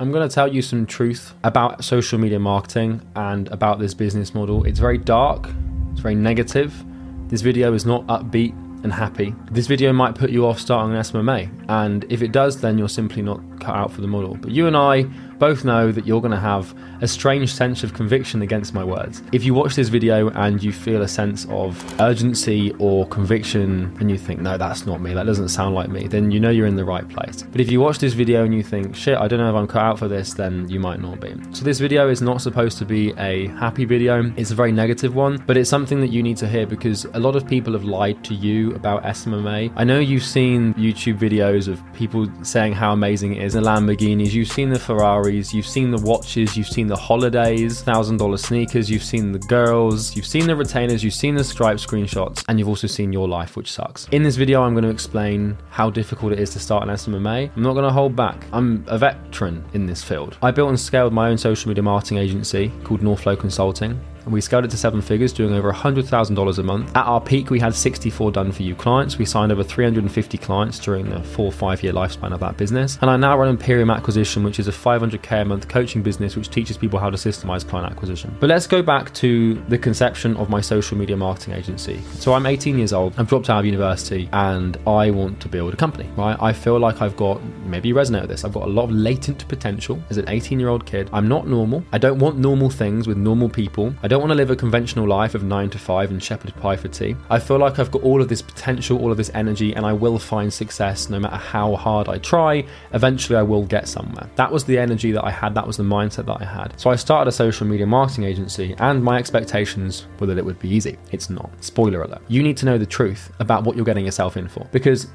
I'm going to tell you some truth about social media marketing and about this business model. It's very dark, it's very negative. This video is not upbeat and happy. This video might put you off starting an SMMA, and if it does, then you're simply not cut out for the model. But you and I both know that you're going to have a strange sense of conviction against my words. If you watch this video and you feel a sense of urgency or conviction and you think, no, that's not me, that doesn't sound like me, then you know you're in the right place. But if you watch this video and you think, shit, I don't know if I'm cut out for this, then you might not be. So this video is not supposed to be a happy video, it's a very negative one, but it's something that you need to hear because a lot of people have lied to you about SMMA. I know you've seen YouTube videos of people saying how amazing it is, the Lamborghinis, you've seen the Ferrari you've seen the watches, you've seen the holidays, thousand dollar sneakers, you've seen the girls, you've seen the retainers, you've seen the Stripe screenshots, and you've also seen your life, which sucks. In this video, I'm going to explain how difficult it is to start an SMMA. I'm not going to hold back. I'm a veteran in this field. I built and scaled my own social media marketing agency called Northflow Consulting and we scaled it to seven figures, doing over $100,000 a month. At our peak, we had 64 done for you clients. We signed over 350 clients during the four or five year lifespan of that business. And I now run Imperium Acquisition, which is a 500k a month coaching business which teaches people how to systemize client acquisition. But let's go back to the conception of my social media marketing agency. So I'm 18 years old, I've dropped out of university, and I want to build a company, right? I feel like I've got, maybe you resonate with this, I've got a lot of latent potential as an 18 year old kid. I'm not normal. I don't want normal things with normal people. I don't don't want to live a conventional life of nine to five and shepherd pie for tea. I feel like I've got all of this potential, all of this energy, and I will find success no matter how hard I try. Eventually, I will get somewhere. That was the energy that I had, that was the mindset that I had. So I started a social media marketing agency, and my expectations were that it would be easy. It's not. Spoiler alert. You need to know the truth about what you're getting yourself in for because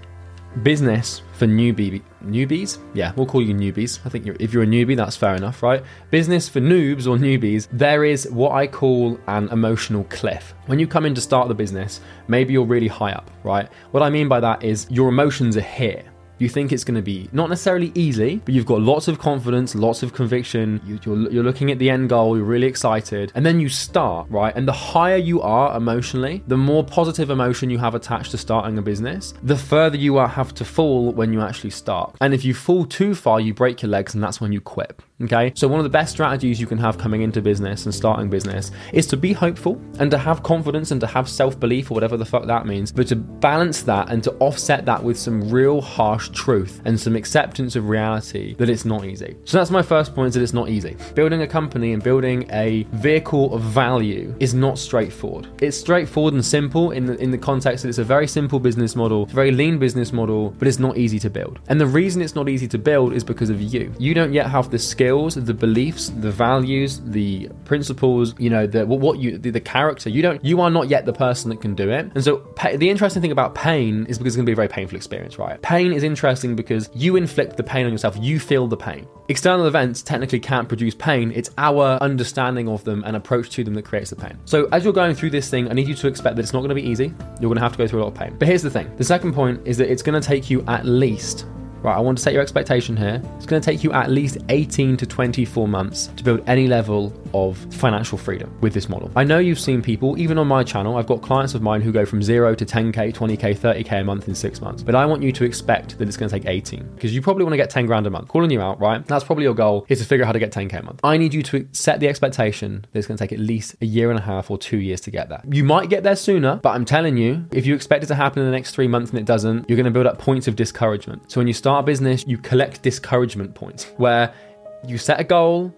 business for newbie newbies? Yeah we'll call you newbies. I think you're, if you're a newbie that's fair enough right? Business for noobs or newbies there is what i call an emotional cliff. When you come in to start the business maybe you're really high up right? What i mean by that is your emotions are here you think it's going to be not necessarily easy, but you've got lots of confidence, lots of conviction. You, are you're looking at the end goal, you're really excited, and then you start, right? And the higher you are emotionally, the more positive emotion you have attached to starting a business, the further you have to fall when you actually start. And if you fall too far, you break your legs, and that's when you quit. Okay, so one of the best strategies you can have coming into business and starting business is to be hopeful and to have confidence and to have self belief or whatever the fuck that means, but to balance that and to offset that with some real harsh truth and some acceptance of reality that it's not easy. So that's my first point that it's not easy. Building a company and building a vehicle of value is not straightforward. It's straightforward and simple in the in the context that it's a very simple business model, very lean business model, but it's not easy to build. And the reason it's not easy to build is because of you. You don't yet have the skills, the beliefs, the values, the principles, you know, the what you the, the character. You don't you are not yet the person that can do it. And so the interesting thing about pain is because it's going to be a very painful experience, right? Pain is interesting because you inflict the pain on yourself, you feel the pain. External events technically can't produce pain, it's our understanding of them and approach to them that creates the pain. So, as you're going through this thing, I need you to expect that it's not going to be easy. You're going to have to go through a lot of pain. But here's the thing the second point is that it's going to take you at least Right, I want to set your expectation here. It's going to take you at least 18 to 24 months to build any level of financial freedom with this model. I know you've seen people, even on my channel, I've got clients of mine who go from zero to 10K, 20K, 30K a month in six months. But I want you to expect that it's going to take 18 because you probably want to get 10 grand a month. Calling you out, right? That's probably your goal is to figure out how to get 10K a month. I need you to set the expectation that it's going to take at least a year and a half or two years to get there. You might get there sooner, but I'm telling you, if you expect it to happen in the next three months and it doesn't, you're going to build up points of discouragement. So when you start start a business, you collect discouragement points where you set a goal,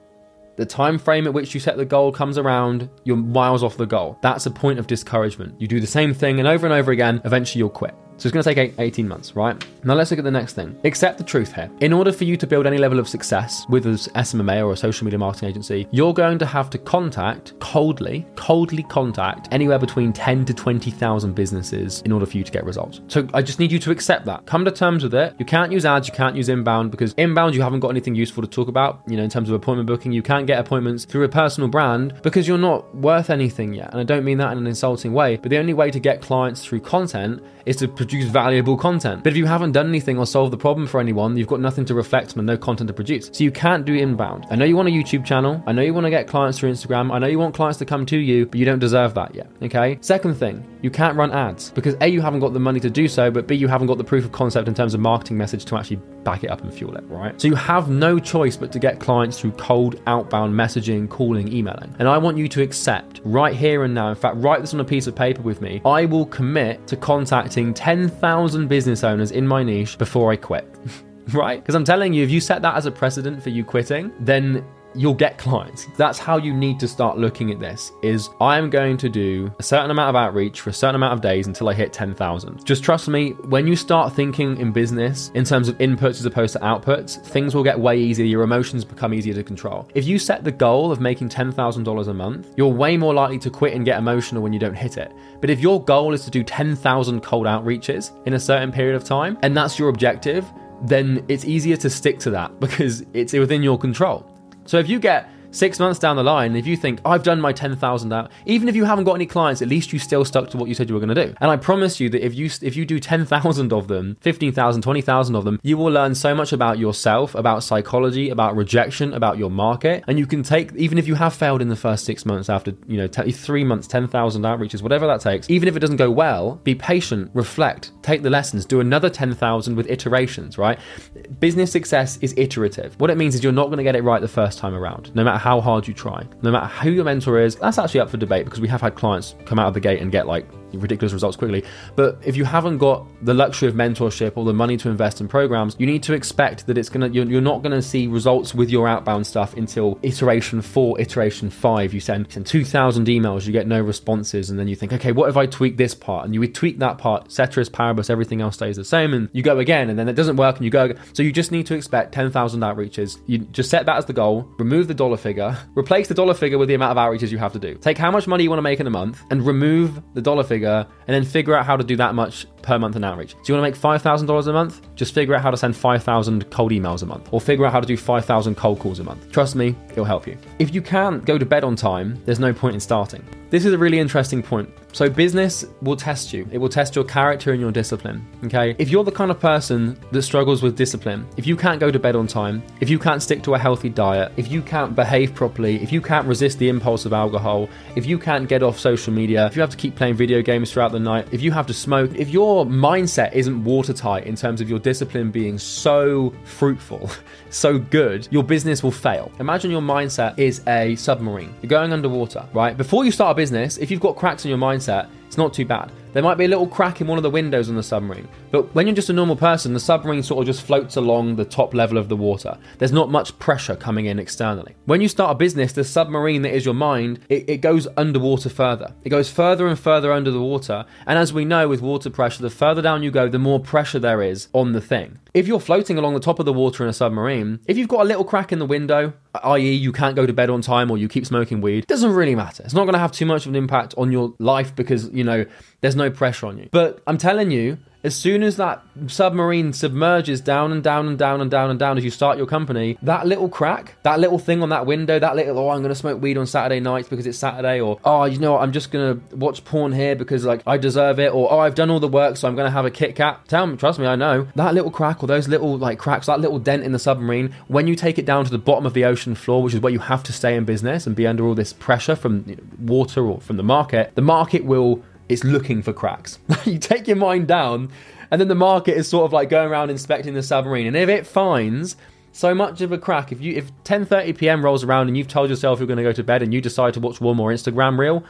the time frame at which you set the goal comes around, you're miles off the goal. That's a point of discouragement. You do the same thing and over and over again, eventually you'll quit. So it's going to take 18 months, right? Now let's look at the next thing. Accept the truth here. In order for you to build any level of success with an SMMA or a social media marketing agency, you're going to have to contact coldly, coldly contact anywhere between 10 to 20,000 businesses in order for you to get results. So I just need you to accept that. Come to terms with it. You can't use ads, you can't use inbound because inbound you haven't got anything useful to talk about, you know, in terms of appointment booking. You can't get appointments through a personal brand because you're not worth anything yet. And I don't mean that in an insulting way, but the only way to get clients through content is to produce valuable content. But if you haven't done anything or solved the problem for anyone, you've got nothing to reflect on and no content to produce. So you can't do inbound. I know you want a YouTube channel. I know you want to get clients through Instagram. I know you want clients to come to you, but you don't deserve that yet. Okay. Second thing, you can't run ads because A, you haven't got the money to do so, but B, you haven't got the proof of concept in terms of marketing message to actually back it up and fuel it, right? So you have no choice but to get clients through cold outbound messaging, calling, emailing. And I want you to accept right here and now, in fact, write this on a piece of paper with me. I will commit to contacting 10,000 business owners in my niche before I quit. right? Because I'm telling you, if you set that as a precedent for you quitting, then you'll get clients. That's how you need to start looking at this is I am going to do a certain amount of outreach for a certain amount of days until I hit 10,000. Just trust me, when you start thinking in business in terms of inputs as opposed to outputs, things will get way easier. Your emotions become easier to control. If you set the goal of making $10,000 a month, you're way more likely to quit and get emotional when you don't hit it. But if your goal is to do 10,000 cold outreaches in a certain period of time and that's your objective, then it's easier to stick to that because it's within your control. So if you get six months down the line, if you think, I've done my 10,000 out, even if you haven't got any clients, at least you still stuck to what you said you were going to do. And I promise you that if you if you do 10,000 of them, 15,000, 20,000 of them, you will learn so much about yourself, about psychology, about rejection, about your market. And you can take, even if you have failed in the first six months after, you know, t- three months, 10,000 outreaches, whatever that takes, even if it doesn't go well, be patient, reflect, take the lessons, do another 10,000 with iterations, right? Business success is iterative. What it means is you're not going to get it right the first time around, no matter how hard you try. No matter who your mentor is, that's actually up for debate because we have had clients come out of the gate and get like ridiculous results quickly. But if you haven't got the luxury of mentorship or the money to invest in programs, you need to expect that it's gonna you're, you're not gonna see results with your outbound stuff until iteration four, iteration five. You send, send two thousand emails, you get no responses, and then you think, okay, what if I tweak this part? And you tweak that part, ceteris paribus, everything else stays the same, and you go again, and then it doesn't work, and you go. Again. So you just need to expect ten thousand outreaches. You just set that as the goal. Remove the dollar figure. Replace the dollar figure with the amount of outreaches you have to do. Take how much money you want to make in a month, and remove the dollar figure, and then figure out how to do that much per month in outreach. Do you want to make $5,000 a month? Just figure out how to send 5,000 cold emails a month or figure out how to do 5,000 cold calls a month. Trust me, it'll help you. If you can't go to bed on time, there's no point in starting. This is a really interesting point. So, business will test you. It will test your character and your discipline. Okay. If you're the kind of person that struggles with discipline, if you can't go to bed on time, if you can't stick to a healthy diet, if you can't behave properly, if you can't resist the impulse of alcohol, if you can't get off social media, if you have to keep playing video games throughout the night, if you have to smoke, if your mindset isn't watertight in terms of your discipline being so fruitful, so good, your business will fail. Imagine your mindset is a submarine. You're going underwater, right? Before you start a business, if you've got cracks in your mindset, it's not too bad. There might be a little crack in one of the windows on the submarine, but when you're just a normal person, the submarine sort of just floats along the top level of the water. There's not much pressure coming in externally. When you start a business, the submarine that is your mind, it, it goes underwater further. It goes further and further under the water, and as we know with water pressure, the further down you go, the more pressure there is on the thing. If you're floating along the top of the water in a submarine, if you've got a little crack in the window, i.e., you can't go to bed on time or you keep smoking weed, doesn't really matter. It's not going to have too much of an impact on your life because, you know, there's no pressure on you. But I'm telling you, as soon as that submarine submerges down and down and down and down and down as you start your company, that little crack, that little thing on that window, that little, oh, I'm going to smoke weed on Saturday nights because it's Saturday, or oh, you know what, I'm just going to watch porn here because like I deserve it, or oh, I've done all the work, so I'm going to have a Kit Kat. Tell me, trust me, I know. That little crack or those little like cracks, that little dent in the submarine, when you take it down to the bottom of the ocean floor, which is where you have to stay in business and be under all this pressure from you know, water or from the market, the market will it's looking for cracks. you take your mind down, and then the market is sort of like going around inspecting the submarine. And if it finds so much of a crack, if you if 10:30 p.m. rolls around and you've told yourself you're going to go to bed and you decide to watch one more Instagram reel,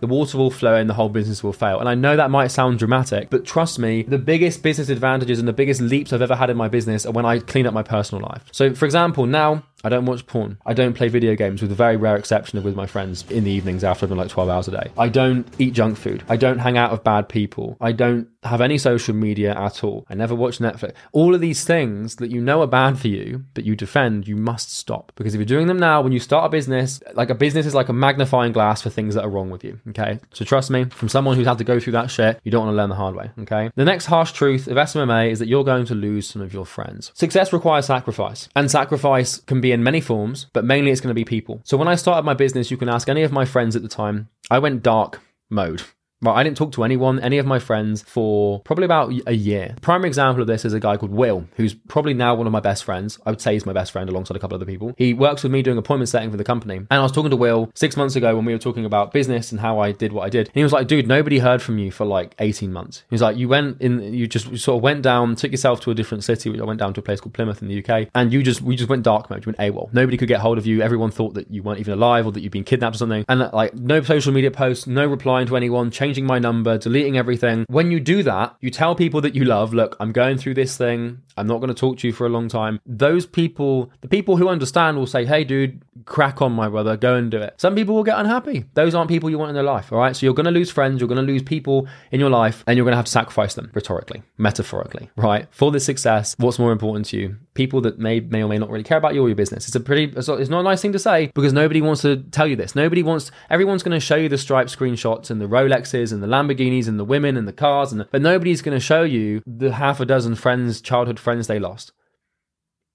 the water will flow and the whole business will fail. And I know that might sound dramatic, but trust me, the biggest business advantages and the biggest leaps I've ever had in my business are when I clean up my personal life. So, for example, now I don't watch porn. I don't play video games, with a very rare exception of with my friends in the evenings after I've been like 12 hours a day. I don't eat junk food. I don't hang out with bad people. I don't have any social media at all. I never watch Netflix. All of these things that you know are bad for you, but you defend, you must stop. Because if you're doing them now, when you start a business, like a business is like a magnifying glass for things that are wrong with you. Okay. So trust me, from someone who's had to go through that shit, you don't want to learn the hard way. Okay. The next harsh truth of SMMA is that you're going to lose some of your friends. Success requires sacrifice, and sacrifice can be in many forms, but mainly it's going to be people. So when I started my business, you can ask any of my friends at the time, I went dark mode. Right, I didn't talk to anyone, any of my friends, for probably about a year. Primary example of this is a guy called Will, who's probably now one of my best friends. I would say he's my best friend alongside a couple of other people. He works with me doing appointment setting for the company. And I was talking to Will six months ago when we were talking about business and how I did what I did. And he was like, dude, nobody heard from you for like 18 months. He was like, you went in, you just sort of went down, took yourself to a different city. which I went down to a place called Plymouth in the UK. And you just, we just went dark mode. You went AWOL. Nobody could get hold of you. Everyone thought that you weren't even alive or that you'd been kidnapped or something. And like, no social media posts, no replying to anyone, changing my number, deleting everything. When you do that, you tell people that you love, look, I'm going through this thing. I'm not going to talk to you for a long time. Those people, the people who understand will say, hey, dude, crack on, my brother, go and do it. Some people will get unhappy. Those aren't people you want in their life, all right? So you're going to lose friends, you're going to lose people in your life, and you're going to have to sacrifice them rhetorically, metaphorically, right? For this success, what's more important to you? People that may, may or may not really care about you or your business. It's a pretty, it's not a nice thing to say because nobody wants to tell you this. Nobody wants, everyone's going to show you the Stripe screenshots and the Rolexes and the Lamborghinis and the women and the cars, and the, but nobody's going to show you the half a dozen friends, childhood friends they lost.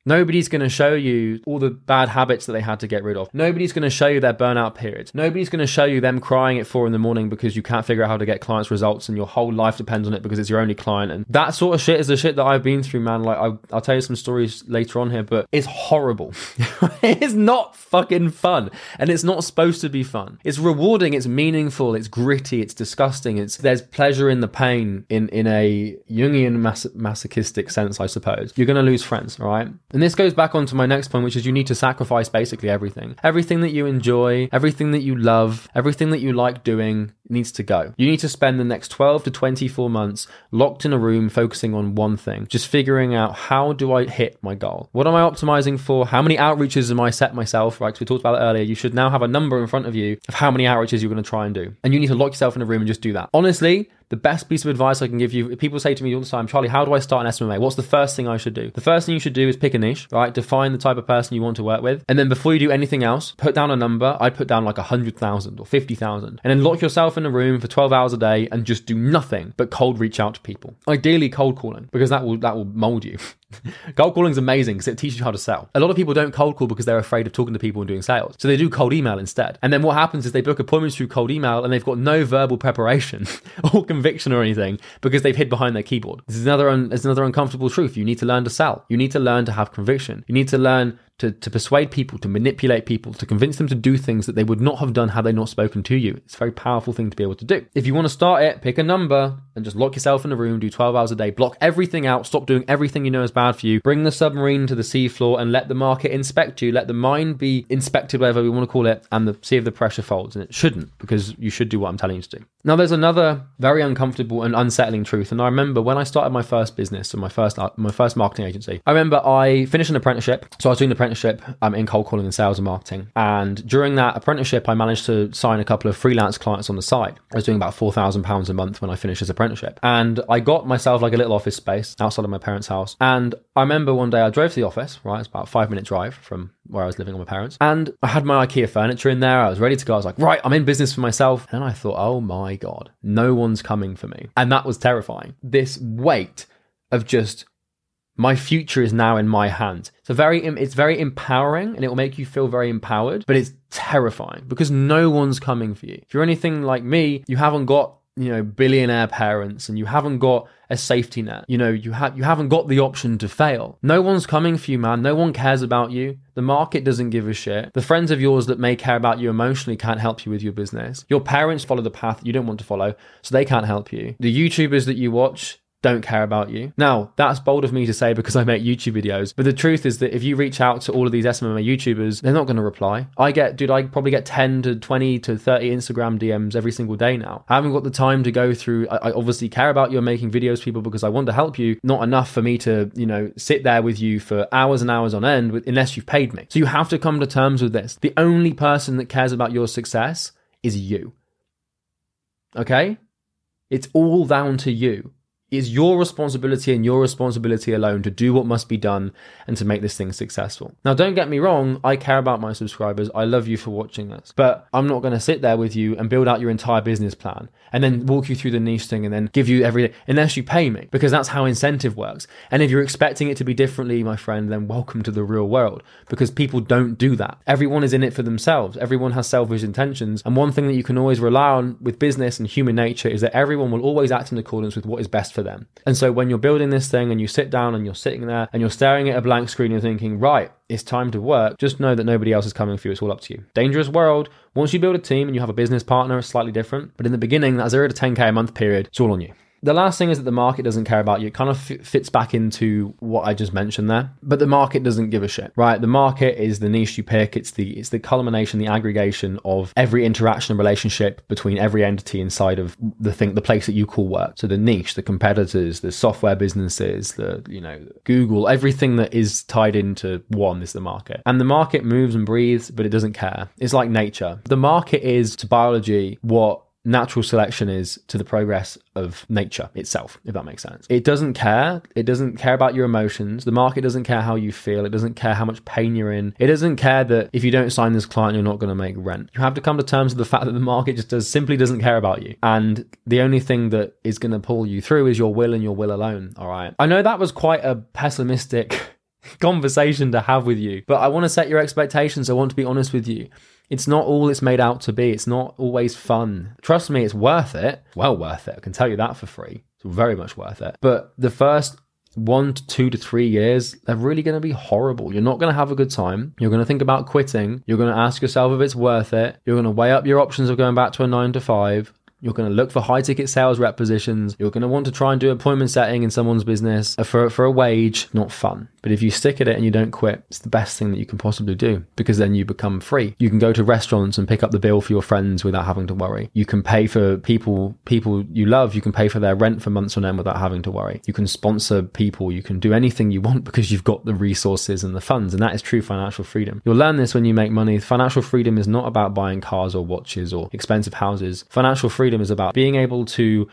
Nobody's going to show you all the bad habits that they had to get rid of. Nobody's going to show you their burnout periods. Nobody's going to show you them crying at four in the morning because you can't figure out how to get clients results and your whole life depends on it because it's your only client. And that sort of shit is the shit that I've been through, man. Like, I, will tell you some stories later on here, but it's horrible. it's not fucking fun. And it's not supposed to be fun. It's rewarding. It's meaningful. It's gritty. It's disgusting. It's, there's pleasure in the pain in, in a Jungian mas- masochistic sense, I suppose. You're going to lose friends, all right? And this goes back on to my next point, which is you need to sacrifice basically everything. Everything that you enjoy, everything that you love, everything that you like doing needs to go. You need to spend the next 12 to 24 months locked in a room focusing on one thing, just figuring out how do I hit my goal? What am I optimizing for? How many outreaches am I set myself? Right, because we talked about it earlier. You should now have a number in front of you of how many outreaches you're going to try and do. And you need to lock yourself in a room and just do that. Honestly, the best piece of advice I can give you, people say to me all the time, Charlie, how do I start an SMMA? What's the first thing I should do? The first thing you should do is pick a niche, right? Define the type of person you want to work with. And then before you do anything else, put down a number. I'd put down like 100,000 or 50,000. And then lock yourself in a room for 12 hours a day and just do nothing but cold reach out to people. Ideally cold calling because that will that will mold you. cold calling is amazing because it teaches you how to sell. A lot of people don't cold call because they're afraid of talking to people and doing sales. So they do cold email instead. And then what happens is they book appointments through cold email and they've got no verbal preparation or conviction or anything because they've hid behind their keyboard. This is another un- is another uncomfortable truth. You need to learn to sell. You need to learn to have conviction. You need to learn to, to persuade people, to manipulate people, to convince them to do things that they would not have done had they not spoken to you. It's a very powerful thing to be able to do. If you want to start it, pick a number and just lock yourself in a room, do 12 hours a day, block everything out, stop doing everything you know is bad for you, bring the submarine to the seafloor and let the market inspect you, let the mind be inspected, whatever we want to call it, and the, see if the pressure folds. And it shouldn't because you should do what I'm telling you to do. Now, there's another very uncomfortable and unsettling truth. And I remember when I started my first business or my first, uh, my first marketing agency, I remember I finished an apprenticeship. So I was doing the apprenticeship um, in cold calling and sales and marketing. And during that apprenticeship, I managed to sign a couple of freelance clients on the side. I was doing about £4,000 a month when I finished this apprenticeship. And I got myself like a little office space outside of my parents' house. And I remember one day I drove to the office, right? It's about a five minute drive from where I was living with my parents. And I had my IKEA furniture in there. I was ready to go. I was like, right, I'm in business for myself. And I thought, oh my God, no one's coming for me. And that was terrifying. This weight of just my future is now in my hands. So very, it's very empowering and it will make you feel very empowered, but it's terrifying because no one's coming for you. If you're anything like me, you haven't got you know billionaire parents and you haven't got a safety net. You know you have you haven't got the option to fail. No one's coming for you man. No one cares about you. The market doesn't give a shit. The friends of yours that may care about you emotionally can't help you with your business. Your parents follow the path you don't want to follow so they can't help you. The youtubers that you watch don't care about you. Now, that's bold of me to say because I make YouTube videos, but the truth is that if you reach out to all of these SMMA YouTubers, they're not going to reply. I get, dude, I probably get 10 to 20 to 30 Instagram DMs every single day now. I haven't got the time to go through. I, I obviously care about you making videos, people, because I want to help you. Not enough for me to, you know, sit there with you for hours and hours on end with, unless you've paid me. So you have to come to terms with this. The only person that cares about your success is you. Okay? It's all down to you It's your responsibility and your responsibility alone to do what must be done and to make this thing successful. Now, don't get me wrong, I care about my subscribers. I love you for watching this, but I'm not going to sit there with you and build out your entire business plan and then walk you through the niche thing and then give you everything unless you pay me because that's how incentive works. And if you're expecting it to be differently, my friend, then welcome to the real world because people don't do that. Everyone is in it for themselves. Everyone has selfish intentions. And one thing that you can always rely on with business and human nature is that everyone will always act in accordance with what is best for them. And so when you're building this thing and you sit down and you're sitting there and you're staring at a blank screen and thinking, right, it's time to work, just know that nobody else is coming for you. It's all up to you. Dangerous world. Once you build a team and you have a business partner, it's slightly different. But in the beginning, that zero to 10K a month period, it's all on you. The last thing is that the market doesn't care about you. It kind of f- fits back into what I just mentioned there. But the market doesn't give a shit, right? The market is the niche you pick. It's the it's the culmination, the aggregation of every interaction and relationship between every entity inside of the thing, the place that you call work. So the niche, the competitors, the software businesses, the you know Google, everything that is tied into one is the market. And the market moves and breathes, but it doesn't care. It's like nature. The market is to biology what natural selection is to the progress of nature itself, if that makes sense. It doesn't care. It doesn't care about your emotions. The market doesn't care how you feel. It doesn't care how much pain you're in. It doesn't care that if you don't sign this client, you're not going to make rent. You have to come to terms with the fact that the market just does simply doesn't care about you. And the only thing that is going to pull you through is your will and your will alone. All right. I know that was quite a pessimistic conversation to have with you, but I want to set your expectations. I want to be honest with you. It's not all it's made out to be. It's not always fun. Trust me, it's worth it. Well worth it. I can tell you that for free. It's very much worth it. But the first one to two to three years, they're really going to be horrible. You're not going to have a good time. You're going to think about quitting. You're going to ask yourself if it's worth it. You're going to weigh up your options of going back to a nine to five. You're going to look for high ticket sales rep positions. You're going to want to try and do appointment setting in someone's business uh, for, for a wage. Not fun. But if you stick at it and you don't quit, it's the best thing that you can possibly do because then you become free. You can go to restaurants and pick up the bill for your friends without having to worry. You can pay for people people you love. You can pay for their rent for months on end without having to worry. You can sponsor people. You can do anything you want because you've got the resources and the funds. And that is true financial freedom. You'll learn this when you make money. Financial freedom is not about buying cars or watches or expensive houses. Financial freedom freedom is about being able to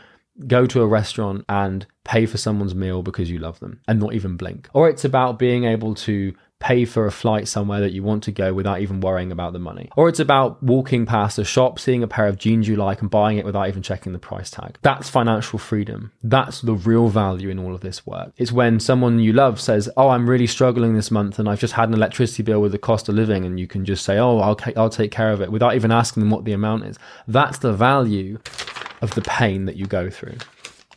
go to a restaurant and pay for someone's meal because you love them and not even blink. Or it's about being able to pay for a flight somewhere that you want to go without even worrying about the money. Or it's about walking past a shop, seeing a pair of jeans you like and buying it without even checking the price tag. That's financial freedom. That's the real value in all of this work. It's when someone you love says, "Oh, I'm really struggling this month and I've just had an electricity bill with the cost of living," and you can just say, "Oh, I'll I'll take care of it," without even asking them what the amount is. That's the value of the pain that you go through.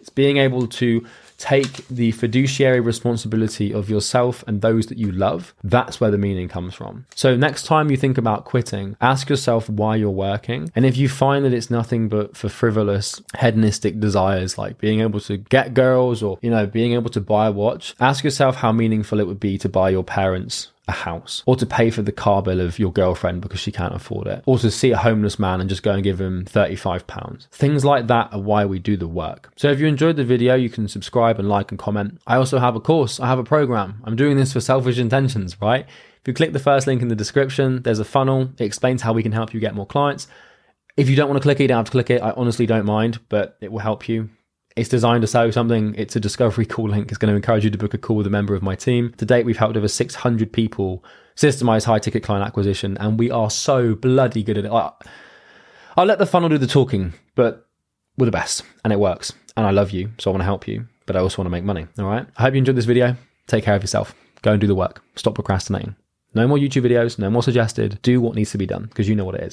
It's being able to take the fiduciary responsibility of yourself and those that you love. That's where the meaning comes from. So, next time you think about quitting, ask yourself why you're working. And if you find that it's nothing but for frivolous, hedonistic desires like being able to get girls or, you know, being able to buy a watch, ask yourself how meaningful it would be to buy your parents a house or to pay for the car bill of your girlfriend because she can't afford it or to see a homeless man and just go and give him 35 pounds. Things like that are why we do the work. So if you enjoyed the video you can subscribe and like and comment. I also have a course. I have a program. I'm doing this for selfish intentions right? If you click the first link in the description there's a funnel. It explains how we can help you get more clients. If you don't want to click it you don't have to click it. I honestly don't mind but it will help you it's designed to sell you something. It's a discovery call link. It's going to encourage you to book a call with a member of my team. To date, we've helped over 600 people systemize high ticket client acquisition, and we are so bloody good at it. I'll let the funnel do the talking, but we're the best, and it works. And I love you, so I want to help you, but I also want to make money. All right. I hope you enjoyed this video. Take care of yourself. Go and do the work. Stop procrastinating. No more YouTube videos, no more suggested. Do what needs to be done because you know what it is.